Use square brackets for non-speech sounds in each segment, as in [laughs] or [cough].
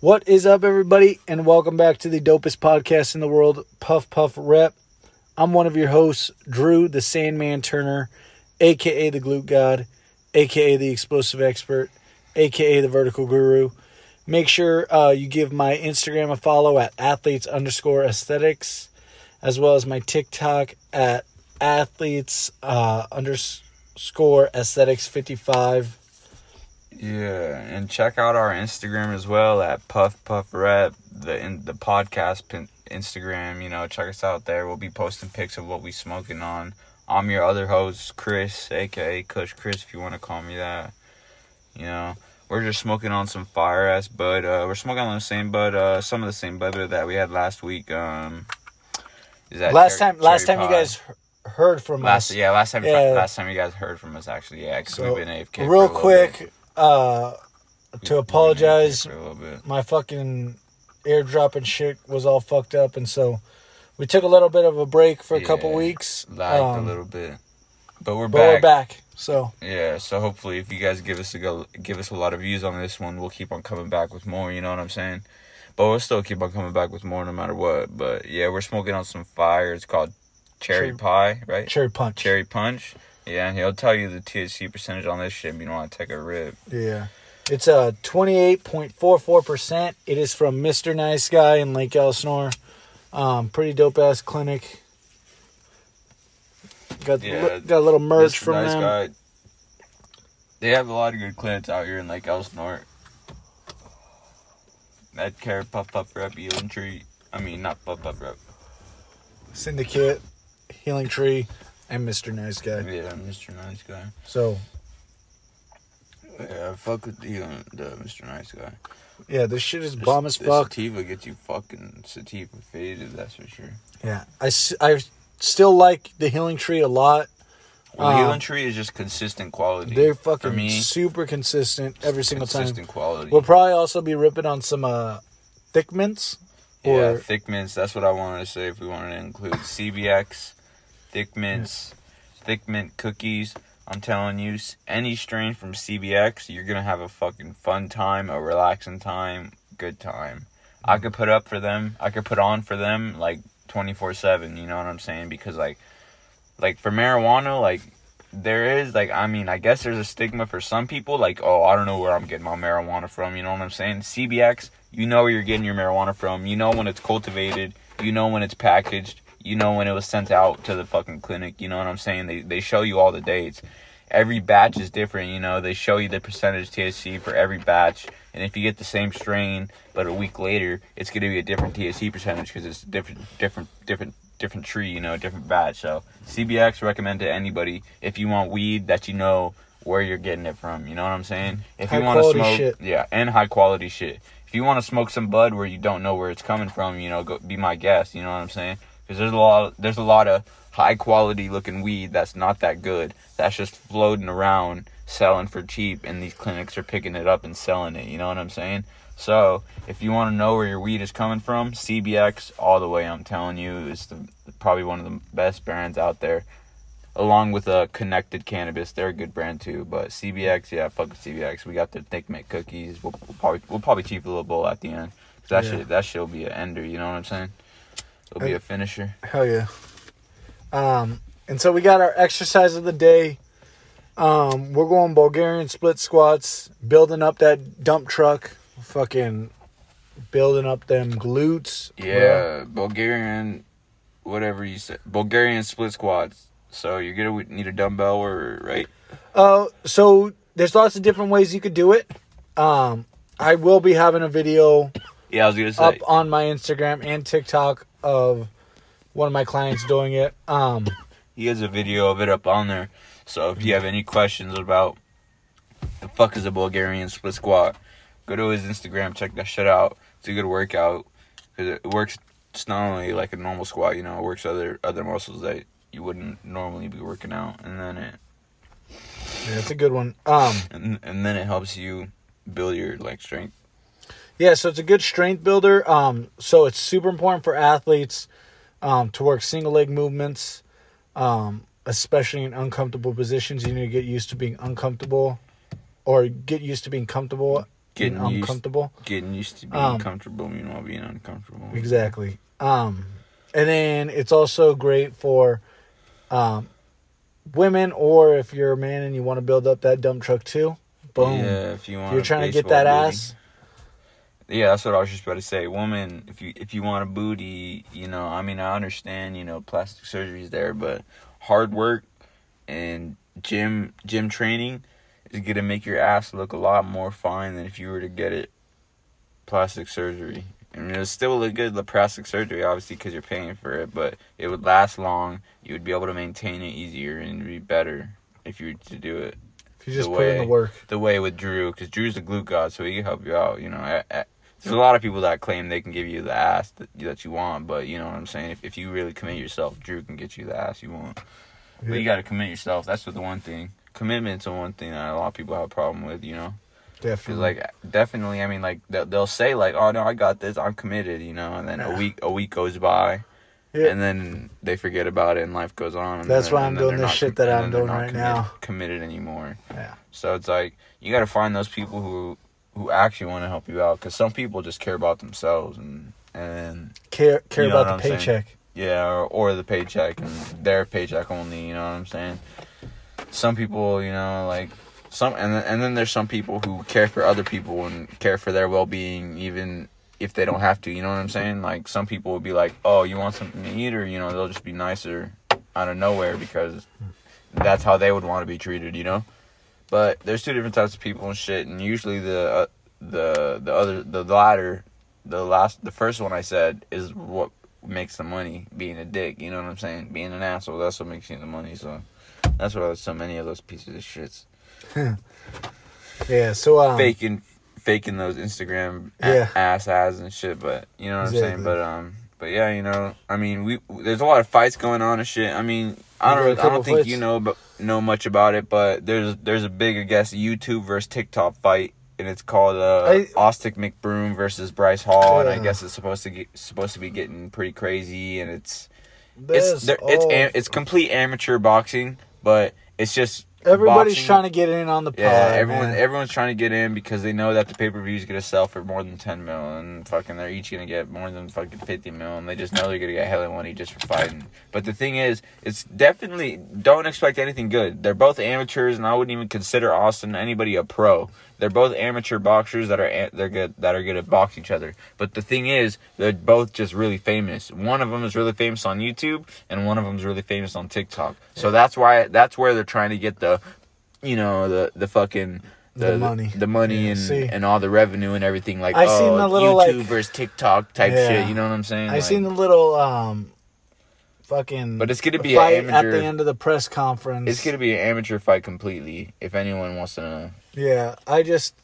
What is up, everybody, and welcome back to the dopest podcast in the world, Puff Puff Rep. I'm one of your hosts, Drew the Sandman Turner, aka the Glute God, aka the Explosive Expert, aka the Vertical Guru. Make sure uh, you give my Instagram a follow at athletes underscore aesthetics, as well as my TikTok at athletes uh, underscore aesthetics 55. Yeah, and check out our Instagram as well at Puff Puff Rep, the in, the podcast pin, Instagram. You know, check us out there. We'll be posting pics of what we smoking on. I'm your other host, Chris, aka Kush Chris, if you want to call me that. You know, we're just smoking on some fire ass bud. Uh, we're smoking on the same bud, uh, some of the same bud that we had last week. Um, is that last cherry, time? Last time pie. you guys heard from last, us. Yeah, last time. Yeah. Last time you guys heard from us, actually, yeah, because so, we've been AFK. Real quick, uh, to apologize. My fucking airdrop and shit was all fucked up, and so we took a little bit of a break for a yeah, couple weeks. Lagged um, a little bit, but we're but back. we're back. So yeah, so hopefully, if you guys give us a go, give us a lot of views on this one, we'll keep on coming back with more. You know what I'm saying? But we'll still keep on coming back with more no matter what. But yeah, we're smoking on some fire. It's called cherry, cherry pie, right? Cherry punch. Cherry punch. Yeah, he'll tell you the THC percentage on this shit. If you don't want to take a rip. Yeah, it's a twenty eight point four four percent. It is from Mister Nice Guy in Lake Elsinore. Um, pretty dope ass clinic. Got yeah, got a little merch Mr. from nice them. Guy. They have a lot of good clinics out here in Lake Elsinore. Medcare, Puff Puff Rep, Healing Tree. I mean, not Puff Puff Rep. Syndicate, Healing Tree and Mr. Nice Guy. Yeah, Mr. Nice Guy. So. Yeah, fuck with the, uh, the Mr. Nice Guy. Yeah, this shit is bomb as fuck. Sativa gets you fucking sativa faded, that's for sure. Yeah, I, I still like the Healing Tree a lot. Well, the um, Healing Tree is just consistent quality. They're fucking me, super consistent every single consistent time. Consistent quality. We'll probably also be ripping on some uh, thick mints. Or... Yeah, thick mints. That's what I wanted to say. If we wanted to include CBX, thick mints, thick mint cookies. I'm telling you, any strain from CBX, you're gonna have a fucking fun time, a relaxing time, good time. I mm. could put up for them. I could put on for them like 24 seven. You know what I'm saying? Because like, like for marijuana, like there is like I mean I guess there's a stigma for some people like oh I don't know where I'm getting my marijuana from. You know what I'm saying? CBX, you know where you're getting your marijuana from. You know when it's cultivated. You know when it's packaged you know when it was sent out to the fucking clinic you know what i'm saying? They, they show you all the dates. Every batch is different you know? They show you the percentage thc for every batch and if you get the same strain but a week later it's going to be a different thc percentage because it's different different different different tree you know different batch. So cbx recommend to anybody if you want weed that you know where you're getting it from you know what i'm saying? If high you want to smoke shit. yeah and high quality shit. If you want to smoke some bud where you don't know where it's coming from you know go be my guest you know what i'm saying because there's a lot there's a lot of high quality looking weed that's not that good that's just floating around selling for cheap and these clinics are picking it up and selling it you know what i'm saying so if you want to know where your weed is coming from cbx all the way i'm telling you is the, probably one of the best brands out there along with a uh, connected cannabis they're a good brand too but cbx yeah fuck with cbx we got the thick mint cookies we'll, we'll probably we'll probably cheap a little bowl at the end that yeah. shit that shit will be an ender you know what i'm saying It'll be a finisher. Hell yeah. Um, and so we got our exercise of the day. Um, we're going Bulgarian split squats, building up that dump truck, fucking building up them glutes. Yeah, bro. Bulgarian, whatever you say, Bulgarian split squats. So you're gonna need a dumbbell, or right? Uh, so there's lots of different ways you could do it. Um, I will be having a video. Yeah, I was gonna say up on my Instagram and TikTok of one of my clients doing it. Um, he has a video of it up on there. So if you have any questions about the fuck is a Bulgarian split squat, go to his Instagram, check that shit out. It's a good workout because it works. It's not only like a normal squat, you know, it works other other muscles that you wouldn't normally be working out, and then it. Yeah, it's a good one. Um, and and then it helps you build your like strength yeah, so it's a good strength builder. Um, so it's super important for athletes um, to work single leg movements, um, especially in uncomfortable positions. You need to get used to being uncomfortable, or get used to being comfortable Getting and used- uncomfortable. Getting used to being Um, comfortable, meanwhile being uncomfortable. Exactly. Um, and then it's also great for um, women, or if you're a man and you want to build up that dump truck too. Boom. Yeah, if you want. You're trying to get that ass. Yeah, that's what I was just about to say. Woman, if you if you want a booty, you know, I mean, I understand, you know, plastic surgery is there, but hard work and gym gym training is gonna make your ass look a lot more fine than if you were to get it plastic surgery. I mean, it would still look good, the plastic surgery, obviously, because you're paying for it, but it would last long. You would be able to maintain it easier and be better if you were to do it If you just the put in the work. the way with Drew, because Drew's a glute god, so he can help you out. You know, I, I, there's a lot of people that claim they can give you the ass that, that you want, but you know what I'm saying. If, if you really commit yourself, Drew can get you the ass you want. But you got to commit yourself. That's the one thing. Commitment's the one thing that a lot of people have a problem with. You know, Definitely. like definitely, I mean, like they'll, they'll say like, "Oh no, I got this. I'm committed." You know, and then a week a week goes by. Yeah. And then they forget about it, and life goes on. And That's then- why I'm doing this shit com- that I'm doing right committed- now. Committed anymore. yeah. So it's like you got to find those people who who actually want to help you out because some people just care about themselves and and Care care You know about the I'm saying? paycheck. yeah or, or the paycheck and their paycheck only. You know what I'm saying? Some people, you know, like some and then, and then there's some people who care for other people and care for their well being even if they don't have to. You know what I'm saying? Like some people would be like, oh, you want something to eat, or you know, they'll just be nicer out of nowhere because that's how they would want to be treated. You know. But there's two different types of people and shit, and usually the uh, the the other the latter, the last the first one I said is what makes the money. Being a dick, you know what I'm saying? Being an asshole, that's what makes you the money. So that's why there's so many of those pieces of shits [laughs] Yeah. So um, faking faking those Instagram Yeah. ass ads and shit. But you know what I'm saying? But um, but yeah, you know, I mean, we there's a lot of fights going on and shit. I mean, I don't I don't think fights? you know about know much about it, but there's there's a big I guess YouTube versus TikTok fight. And it's called uh, I- Austin McBroom versus Bryce Hall, and I guess it's supposed to get supposed to be getting pretty crazy, and it's this it's it's am, it's complete amateur boxing, but it's just everybody's boxing- trying to get in on the pod. yeah, everyone man. everyone's trying to get in because they know that the pay per view is gonna sell for more than ten mil, and fucking they're each gonna get more than fucking fifty mil, and they just know they're gonna get hella money just for fighting. But the thing is, it's definitely don't expect anything good. They're both amateurs, and I wouldn't even consider Austin anybody a pro. They're both amateur boxers that are they're good that are good at box each other. But the thing is, they're both just really famous. One of them is really famous on YouTube, and one of them is really famous on TikTok. So that's why that's where they're trying to get the, you know, the the fucking. The money. the money, Yeah, and see. and all the revenue and everything. Like, I oh, seen the little, YouTube like- versus TikTok type Yeah. shit. You know what I'm saying? I Like, seen the little um, fucking. But it's gonna be an fight at the end of the press conference. It's gonna be an amateur fight completely. If anyone wants to know, Yeah, I just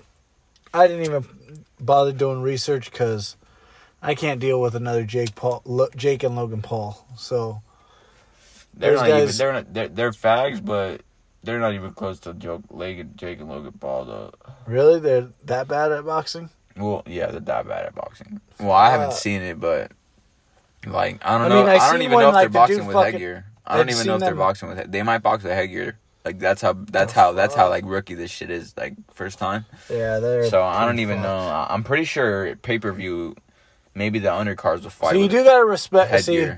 I didn't even bother doing research because I can't deal with another Jake Paul, Lo, Jake and Logan Paul. So they're not even they're not they're, they're fags, but they're not even close to Joe, Leg- Jake and Logan Paul though. really, they're that bad at boxing? Well, yeah, they're that bad at boxing. Well, I haven't Uh, seen it, but like I don't I know. mean, I I, don't even know if like, they're the boxing with fucking- headgear. I don't I've even know if they're boxing with. They might box with headgear. Like that's how that's Oh, how that's how like rookie this shit is like first time. Yeah, they're. So I don't even fucked. know. I'm pretty sure pay per view, maybe the undercards will fight. So you do gotta respect. See,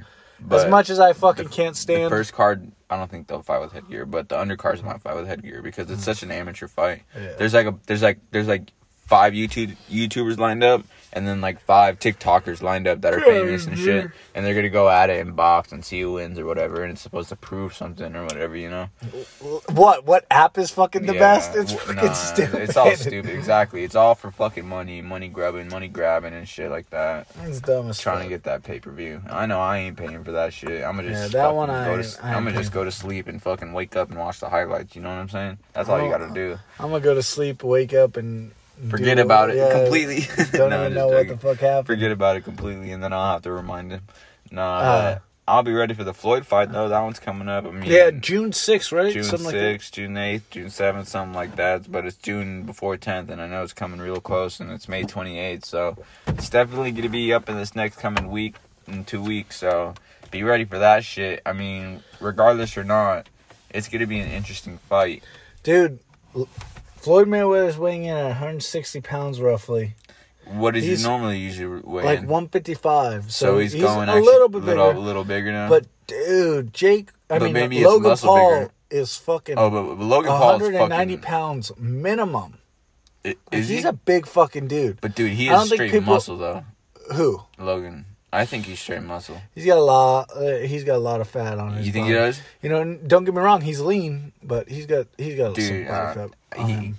as much as I fucking the- can't the stand. first card, I don't think they'll fight with headgear, but the undercards might fight with headgear because it's mm. such an amateur fight. Yeah. There's like a there's like there's like five YouTube YouTubers lined up, and then like five TikTokers lined up that are famous and shit, and they're gonna go at it and box and see who wins or whatever, and it's supposed to prove something or whatever, you know. what what app is fucking the Yeah, best? It's fucking nah, stupid. It's all stupid. Exactly. It's all for fucking money, money grubbing, money grabbing, and shit like that. It's dumb as Trying fuck. to get that pay per view. I know I ain't paying for that shit. I'm gonna just Yeah, that one I go ain't- to. I ain't I'm gonna just go to sleep and fucking wake up and watch the highlights. You know what I'm saying? That's all you gotta do. I'm gonna go to sleep, wake up, and Forget about it yeah, completely. [laughs] Don't No, even know what the fuck happened. Forget about it completely, and then I'll have to remind him. Nah, Uh, I'll be ready for the Floyd fight though. That one's coming up. I mean, Yeah, June 6th, right? June Something like sixth, June eighth, June seventh, something like that. But it's June before tenth, and I know it's coming real close, and it's May twenty eighth. So it's definitely gonna be up in this next coming week in two weeks. So be ready for that shit. I mean, regardless or not, it's gonna be an interesting fight. Dude, Floyd Mayweather's weighing in at 160 pounds roughly, What does he normally usually weigh? like in? 155. So, so he's, going a little bit little, bigger. little bigger now. But dude, Jake, I But mean Logan Paul bigger. is fucking oh, but, but Logan Paul's 190 fucking. pounds minimum. Is he's he? a big fucking dude. but dude, he is straight people- muscle though. Who? Logan, I think he's straight muscle. He's got a lot. Uh, he's got a lot of fat on his. You think body. he does? You know, don't get me wrong. He's lean, but he's got he's got some Dude, body uh, fat. on he- him.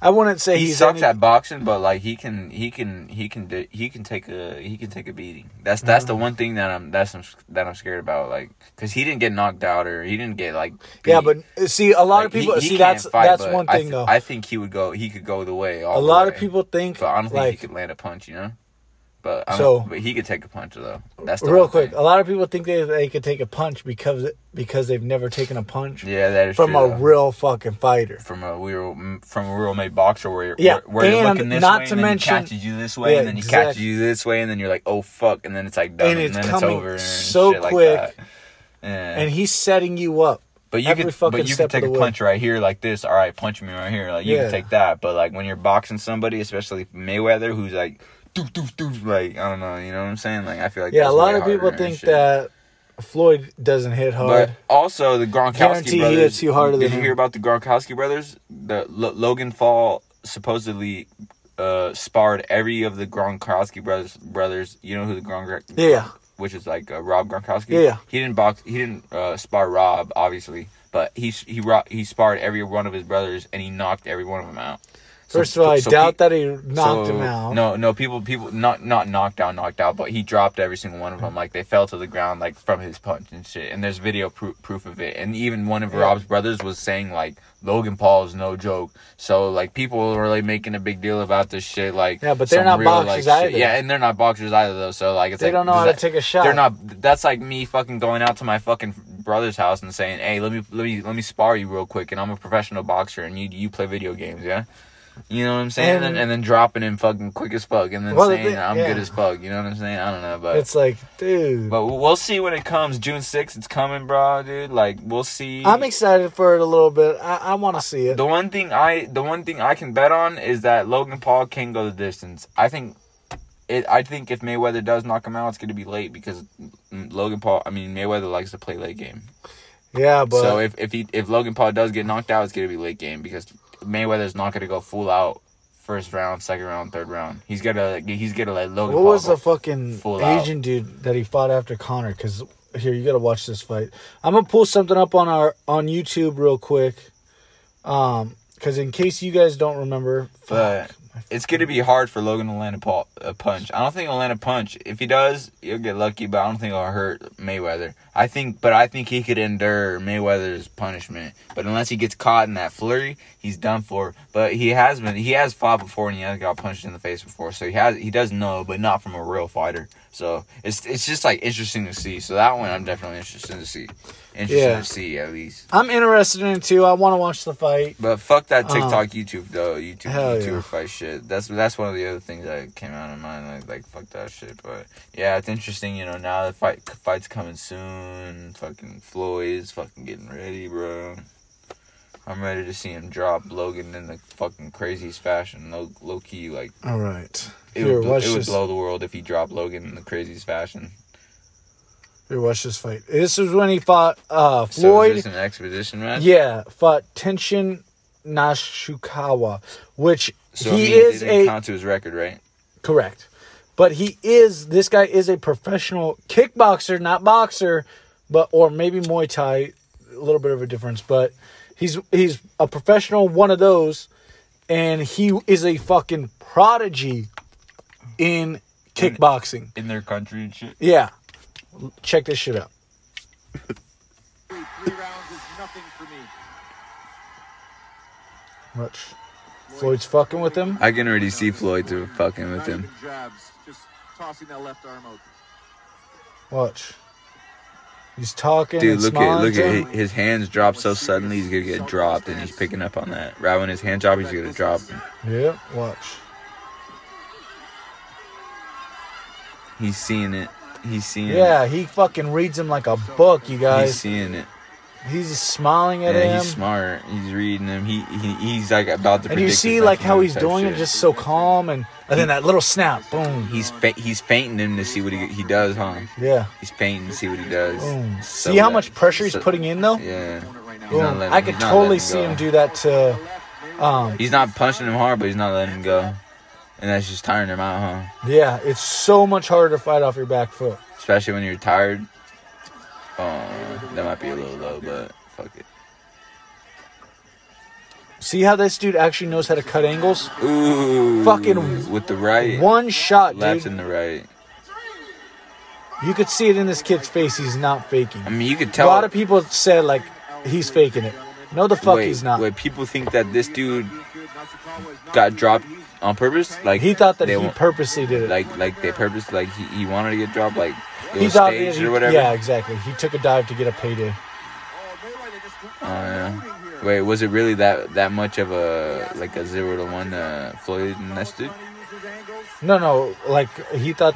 I wouldn't say he he's sucks any- at boxing, but like he can, he can, he can, he can take a, he can take a beating. That's that's the one thing that I'm that's I'm, that I'm scared about. Like, cause he didn't get knocked out or he didn't get like. Yeah, but uh, see, a lot of Like, he- people he see that's fight, that's one I thing th- though. I think he would go. He could go the way. All a lot of people think But I don't think like he could land a punch. You know. But I So- but he could take a punch though. That's the real quick. thing. A lot of people think they they could take a punch because because they've never taken a punch Yeah, that is from true, a though. real fucking fighter. from a real from a real made boxer where you're, Yeah, where, you're looking this not way to and then mention- he catches you this way Yeah, and then he exactly. catches you this way and then you're like oh fuck and then it's like done And and, it's then coming it's over so quick. like. Yeah. And he's setting you up. but you could but you could take a way. punch right here like this all right punch me right here like you Yeah. can take that but like when you're boxing somebody especially Mayweather who's like doof doof doof like I don't know you know what I'm saying like I feel like Yeah, a lot of people think that Floyd doesn't hit hard. But also the Gronkowski Guarantee he brothers. hits you harder did you him. hear about the Gronkowski brothers? The L- Logan Paul supposedly uh, sparred every of the Gronkowski brothers. Brothers, you know who the Gronk, yeah, which is like uh, Rob Gronkowski. Yeah, yeah. He didn't box. He didn't uh, spar Rob, obviously, but he he he sparred every one of his brothers and he knocked every one of them out. So- First of all, I so doubt that he knocked so- him out. No, no, people, people, not not knocked out, knocked out, but he dropped every single one of them. Like they fell to the ground, like from his punch and shit. And there's video proof proof of it. And even one of Yeah. Rob's brothers was saying like Logan Paul is no joke. So like people were like making a big deal about this shit. Like Yeah, but they're not real, boxers like, either. Yeah, and they're not boxers either though. So like it's they like don't know how that- to take a shot. They're not. That's like me fucking going out to my fucking brother's house and saying, "Hey, let me let me let me spar you real quick." And I'm a professional boxer, and you you play video games, yeah. You know what I'm saying? And- And, and then dropping him fucking quick as fuck, and then Well, the saying thing- I'm yeah. good as fuck. You know what I'm saying? I don't know, but It's like, dude. but we'll see when it comes. June 6th, it's coming, bro, dude. Like we'll see. I'm excited for it a little bit. I, I want to see it. The one thing I the one thing I can bet on is that Logan Paul can go the distance. I think it. I think if Mayweather does knock him out, it's going to be late because Logan Paul. I mean Mayweather likes to play late game. Yeah, but so if if he if Logan Paul does get knocked out, it's going to be late game because Mayweather's not going to go full out first round, second round, third round. He's gonna he's gonna let Logan. what Paul was the fucking full out. Asian dude that he fought after Conor? Because here, you got to watch this fight. I'm gonna pull something up on our on YouTube real quick. Um, because in case you guys don't remember, fuck, my it's gonna be hard for Logan to land a, paw, a punch. I don't think he'll land a punch. If he does, he'll get lucky, but I don't think it'll hurt Mayweather. I think, but I think he could endure Mayweather's punishment. But unless he gets caught in that flurry, he's done for. But he has been, he has fought before, and he has got punched in the face before, so he has, he does know, but not from a real fighter. So it's it's just like interesting to see. So that one, I'm definitely interested to see. Interesting Yeah. to see at least. I'm interested in it too. I want to watch the fight. But fuck that Um, TikTok, YouTube though. YouTube, YouTuber yeah. fight shit. That's that's one of the other things that came out of mind. Like, like fuck that shit. But yeah, it's interesting. You know, now the fight fight's coming soon. Fucking Floyd's fucking getting ready, bro. I'm ready to see him drop Logan in the fucking craziest fashion. Low, low key, like All right, it here, would, it would blow the world if he dropped Logan in the craziest fashion. Here, watch this fight. This was when he fought uh, So Floyd. is this an expedition match? yeah, fought Tenshin Nasukawa, which So I he mean, is didn't a count to his record, right? Correct. But he is this guy is a professional kickboxer, not boxer, but or maybe Muay Thai, a little bit of a difference, but he's he's a professional one of those and he is a fucking prodigy in kickboxing. In their country and shit. Yeah. Check this shit out. Three rounds is nothing for me. Watch. Floyd's fucking with him. I can already see Floyd too fucking with him. Jabs, just tossing that left arm out. Watch. He's talking. Dude, look at look at his, hands drop so suddenly. He's gonna get dropped, and he's picking up on that. Right when his hand drop, he's gonna drop. Yeah, watch. He's seeing it. He's seeing it. Yeah, he fucking reads him like a book, you guys. He's seeing it. He's just smiling at Yeah, him. he's smart. He's reading him. He, he he's like about to. and you see like how he's doing it just so calm and, and then that little snap boom He's he's feinting him to see what he he does, huh? yeah He's feinting to see what he does. boom So see how that- much pressure he's so- putting in though Yeah. Boom i could totally see him do that to um He's not punching him hard, but he's not letting him go, and that's just tiring him out, huh? yeah it's so much harder to fight off your back foot Especially when you're tired. Oh, that might be a little low, but fuck it. see how this dude actually knows how to cut angles Ooh, Fucking with the right, one shot left dude and the right. you could see it in this kid's face he's not faking I mean, you could tell. a lot of people said like he's faking it no the fuck wait, he's not Wait, people think that this dude got dropped on purpose. Like he thought that they he purposely did it like like they purposely like he, he wanted to get dropped like he thought staged he, or whatever. yeah exactly he took a dive to get a payday Oh yeah. Wait, was it really that that much of a like a zero to one uh, Floyd nested? No, no, like he thought.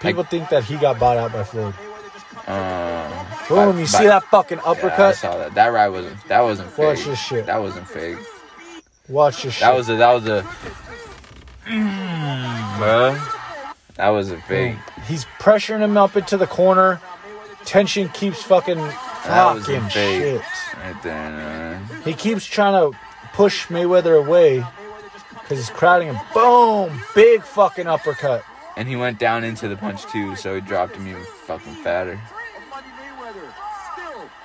People Like- think that he got bought out by Floyd. Uh, Boom! by- you by- see that fucking uppercut? Yeah, I saw that. That ride wasn't. That wasn't fake. Watch this shit. That wasn't fake. Watch this shit. That was a. That was a. [clears throat] Bruh. That was a fake. He's pressuring him up into the corner. Tenshin keeps fucking That was fucking fake. shit. Right there. man. He keeps trying to push Mayweather away because he's crowding him. Boom! Big fucking uppercut. And he went down into the punch too, so he dropped him even fucking fatter.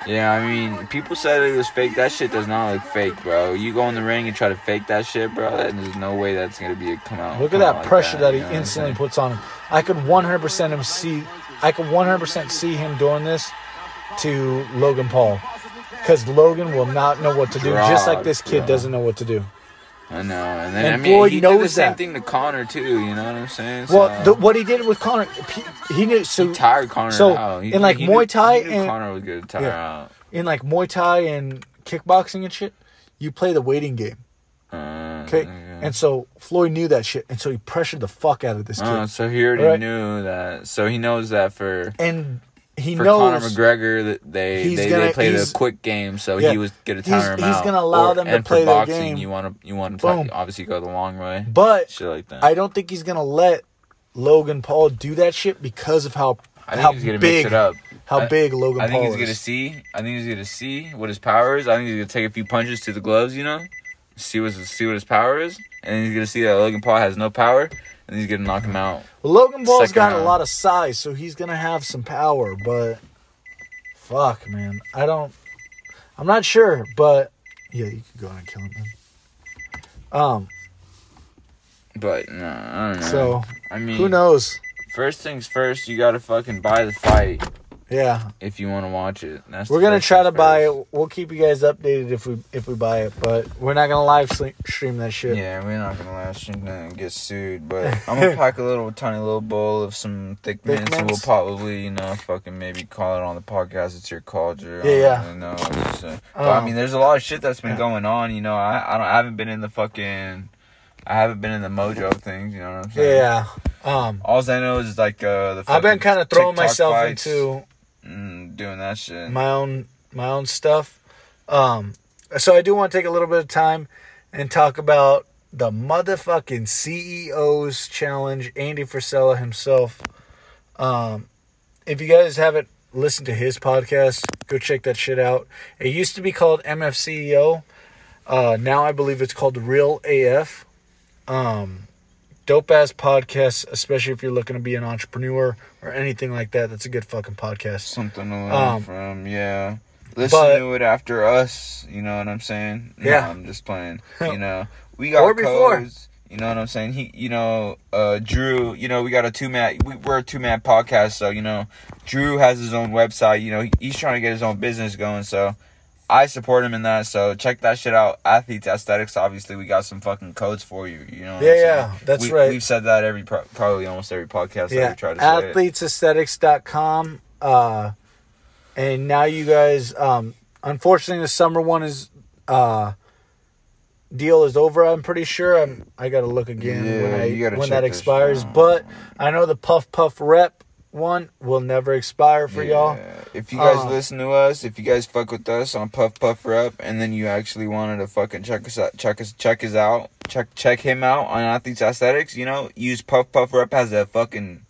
Yeah, I mean, people said it was fake. That shit does not look fake, bro. You go in the ring and try to fake that shit, bro. That, there's no way that's gonna be a come out. Look at come out that like pressure that, you he know instantly puts on him. I could 100% him see. I could 100% see him doing this to Logan Paul, because Logan will not know what to do, just like this kid Drop, doesn't know what to do. I know, and then And I mean, Floyd he did the knows same that. thing to Conor too. You know what I'm saying? Well, So, the, what he did with Conor, he, he knew. So he tired Conor so, out. He, in, like, he Muay Thai knew and- Conor was good tire Yeah. out. in like Muay Thai and kickboxing and shit, you play the waiting game. Uh, Okay, yeah. and so Floyd knew that shit, and so he pressured the fuck out of this kid, Oh, so he already Right. knew that. So he knows that for and he for knows Conor McGregor that they they, gonna- they play the he's- q game, so Yeah. he was gonna He's- tire him he's out. gonna allow Or- them to and play their boxing, game. you want to you want to obviously go the long way, but shit like that. I don't think he's gonna let Logan Paul do that shit because of how I think how he's big mix it up. how I- big Logan I think Paul he's gonna see. I think he's gonna see what his power is. I think he's gonna take a few punches to the gloves, you know, see what see what his power is, and then he's gonna see that Logan Paul has no power, and he's gonna knock him out. Well, Logan Paul's Second got a lot of size, so he's gonna have some power. But fuck, man, I don't. I'm not sure, but yeah, you could go on and kill him. Then. Um. But no, I don't know. So I mean, who knows? First things first, you gotta fucking buy the fight Yeah, if you want to watch it. That's we're gonna try to things buy it. We'll keep you guys updated if we if we buy it, but we're not gonna live stream that shit. Yeah, we're not gonna live stream that and get sued, but [laughs] I'm gonna pack a little tiny little bowl of some thick Thick mints, and we'll probably, you know, fucking maybe call it on the podcast. It's your. I Yeah, yeah. don't really know. Just, uh, but I Um, mean, there's a lot of shit that's been yeah. going on. You know, I I don't I haven't been in the fucking, I haven't been in the mojo things. You know what I'm saying? Yeah. Um. All I know is like uh, the. I've been kind of throwing TikTok myself fights into doing that shit. my own my own stuff. Um, so I do want to take a little bit of time and talk about the motherfucking CEO's challenge. Andy Frisella himself. Um, if you guys haven't listened to his podcast, go check that shit out. It used to be called MFCEO. Uh, now I believe it's called Real AF. Um, dope ass podcast, especially if you're looking to be an entrepreneur or anything like that. That's a good fucking podcast. Something to learn Um, from, yeah. Listen but- to it after us, you know what I'm saying? No, Yeah. I'm just playing. [laughs] You know, we got Or before. codes. You know what I'm saying? He, you know, uh, Drew. You know, we got a two man. We, we're a two man podcast, so you know, Drew has his own website. You know, he, he's trying to get his own business going. So, I support him in that. So check that shit out. Athletes Aesthetics. Obviously, we got some fucking codes for you. You know. Yeah, yeah, that's we, right. We've said that every pro- probably almost every podcast that yeah, we try to athletesaesthetics.com. Uh, and now you guys, um, unfortunately, the summer one is uh, deal is over. I'm pretty sure. I'm. I gotta look again when I when that expires. But I know the Puff Puff rep one will never expire for y'all. If you guys Um, listen to us, if you guys fuck with us on Puff Puff Rep, and then you actually wanted to fucking check us out, check us, check us out, check check him out on Athletes Aesthetics, you know, use Puff Puff Rep as a fucking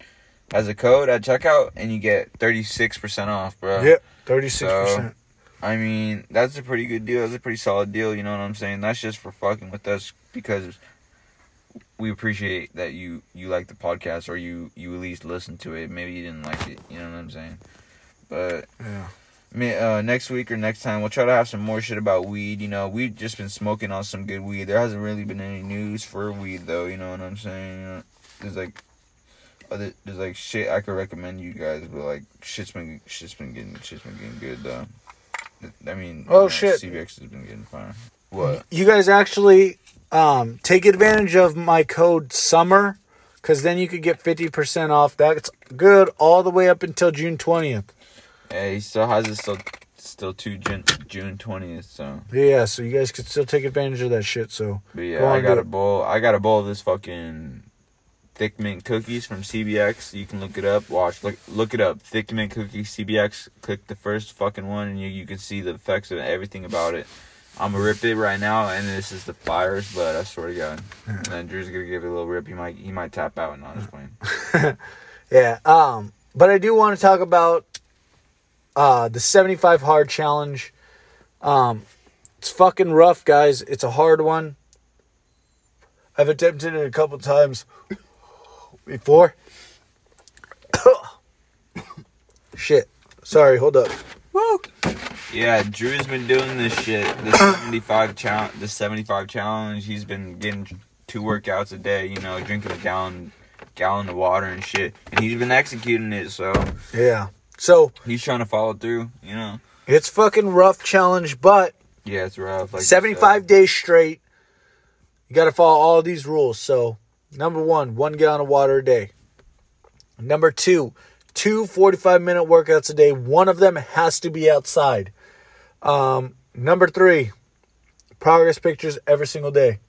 as a code at checkout, and you get thirty six percent off, bro. Yep, thirty six percent. I mean, that's a pretty good deal. That's a pretty solid deal. You know what I'm saying? That's just for fucking with us because we appreciate that you you like the podcast or you you at least listen to it. Maybe you didn't like it. You know what I'm saying? But Yeah. uh, next week or next time we'll try to have some more shit about weed. You know, we've just been smoking on some good weed. There hasn't really been any news for weed though. You know what I'm saying? You know, there's like. Other, there's like shit I could recommend you guys, but like shit's been shit's been getting shit's been getting good though. I mean, Oh, you know, shit. CBX has been getting fine. What? You guys actually um, take advantage of my code summer because then you could get fifty percent off. That's good all the way up until June twentieth. Yeah, he still has it still still to June June twentieth. So, Yeah, so you guys could still take advantage of that shit. So but yeah, Go I got a bowl. I got a bowl of this fucking thick mint cookies from CBX. You can look it up. Watch look look it up. Thick mint cookies CBX. Click the first fucking one, and you you can see the effects of everything about it. I'm gonna rip it right now, and this is the fires, but I swear to God. And then Drew's gonna give it a little rip. He might he might tap out and not just playing. [laughs] yeah, um, but I do want to talk about uh, the seventy five hard challenge. Um, it's fucking rough, guys. It's a hard one. I've attempted it a couple times [coughs] before. [coughs] Shit. Sorry, hold up. Yeah, Drew's been doing this shit. The [coughs] seventy five challenge. The seventy five challenge. He's been getting two workouts a day. You know, drinking a gallon gallon of water and shit. And he's been executing it. So Yeah. So he's trying to follow through. You know. it's fucking rough challenge, but Yeah, it's rough. Like 75 days straight. You got to follow all these rules. So, number one, one gallon of water a day. Number two, two 45 minute workouts a day. One of them has to be outside. Um, number three, progress pictures every single day.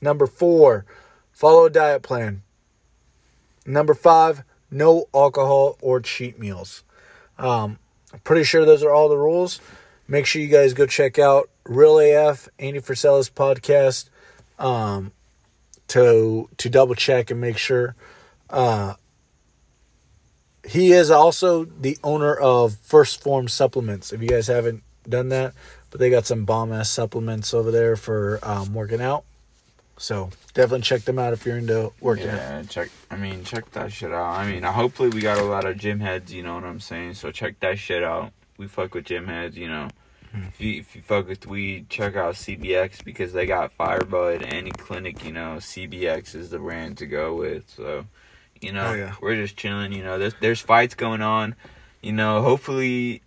Number four, follow a diet plan. Number five, no alcohol or cheat meals. Um, I'm pretty sure those are all the rules. Make sure you guys go check out Real AF, Andy Frisella's podcast, um, to to double check and make sure. Uh, he is also the owner of First Form Supplements. If you guys haven't done that, but they got some bomb ass supplements over there for um, working out. So definitely check them out if you're into working out. Yeah, check. I mean, check that shit out. I mean, hopefully we got a lot of gym heads. You know what I'm saying? So check that shit out. We fuck with gym heads. You know, Hmm. if you if you fuck with weed, check out CBX because they got Firebud. Any clinic, you know, CBX is the brand to go with. So, you know, Oh, yeah. we're just chilling. You know, there's there's fights going on. You know, hopefully,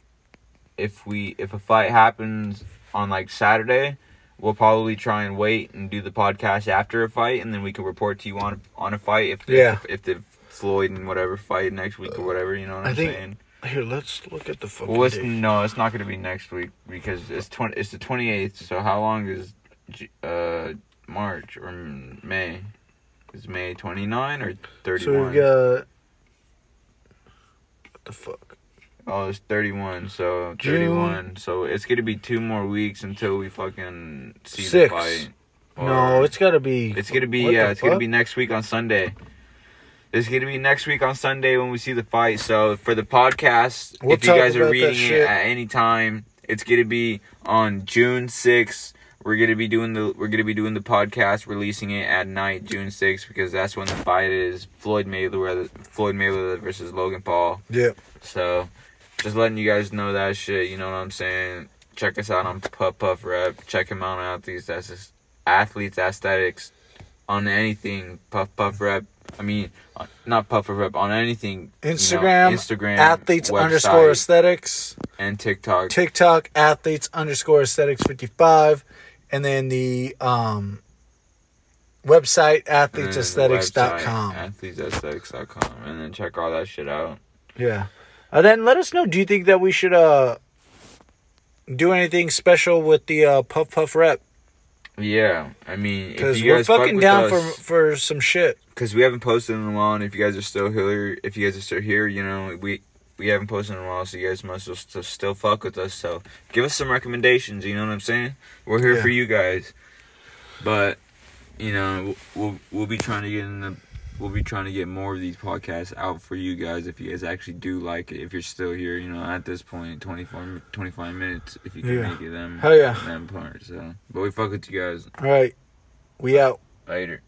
if we if a fight happens on like Saturday, we'll probably try and wait and do the podcast after a fight, and then we can report to you on on a fight if Yeah. if, if the Floyd and whatever fight next week or whatever. You know what I I'm think saying? Here, let's look at the fucking Well, it's, date. no, it's not going to be next week because it's twenty. It's the twenty eighth. So how long is uh March or May? Is May twenty nine or thirty So we've got what the fuck? Oh, it's 31. So June. 31. So it's going to be two more weeks until we fucking see Six. the fight. no, it's got to be. it's going to be yeah, it's going to be next week on Sunday. It's going to be next week on Sunday when we see the fight. So for the podcast, We'll if you guys are reading it at any time, it's going to be on June 6th. We're gonna be doing the we're gonna be doing the podcast, releasing it at night, June 6th, because that's when the fight is. Floyd Mayweather, Floyd Mayweather versus Logan Paul. Yeah. So, just letting you guys know that shit. You know what I'm saying? Check us out on Puff Puff Rep. Check him out on Athletes. That's just Athletes Aesthetics. On anything, Puff Puff Rep. I mean, uh, not Puff Puff Rep. On anything. you know, Instagram, Instagram, athletes website, underscore aesthetics. and TikTok. TikTok, athletes underscore aesthetics 55. And then the um, website, and then the athletesaesthetics.com. website, Athletesaesthetics.com. And then check all that shit out. Yeah. Uh, then let us know. Do you think that we should uh do anything special with the uh, Puff Puff Rep? Yeah, I mean, Because we're guys fucking down us- for for some shit. because we haven't posted in a while, and if you guys are still here, if you guys are still here, you know, we we haven't posted in a while, so you guys must still, still fuck with us. So give us some recommendations. You know what I'm saying? We're here Yeah. for you guys. But you know, we'll we'll be trying to get in the. We'll be trying to get more of these podcasts out for you guys if you guys actually do like it. If you're still here, you know, at this point, 24, 25 minutes, if you can Yeah. make it them, Hell yeah. them part. So, but we fuck with you guys All right, we out. later.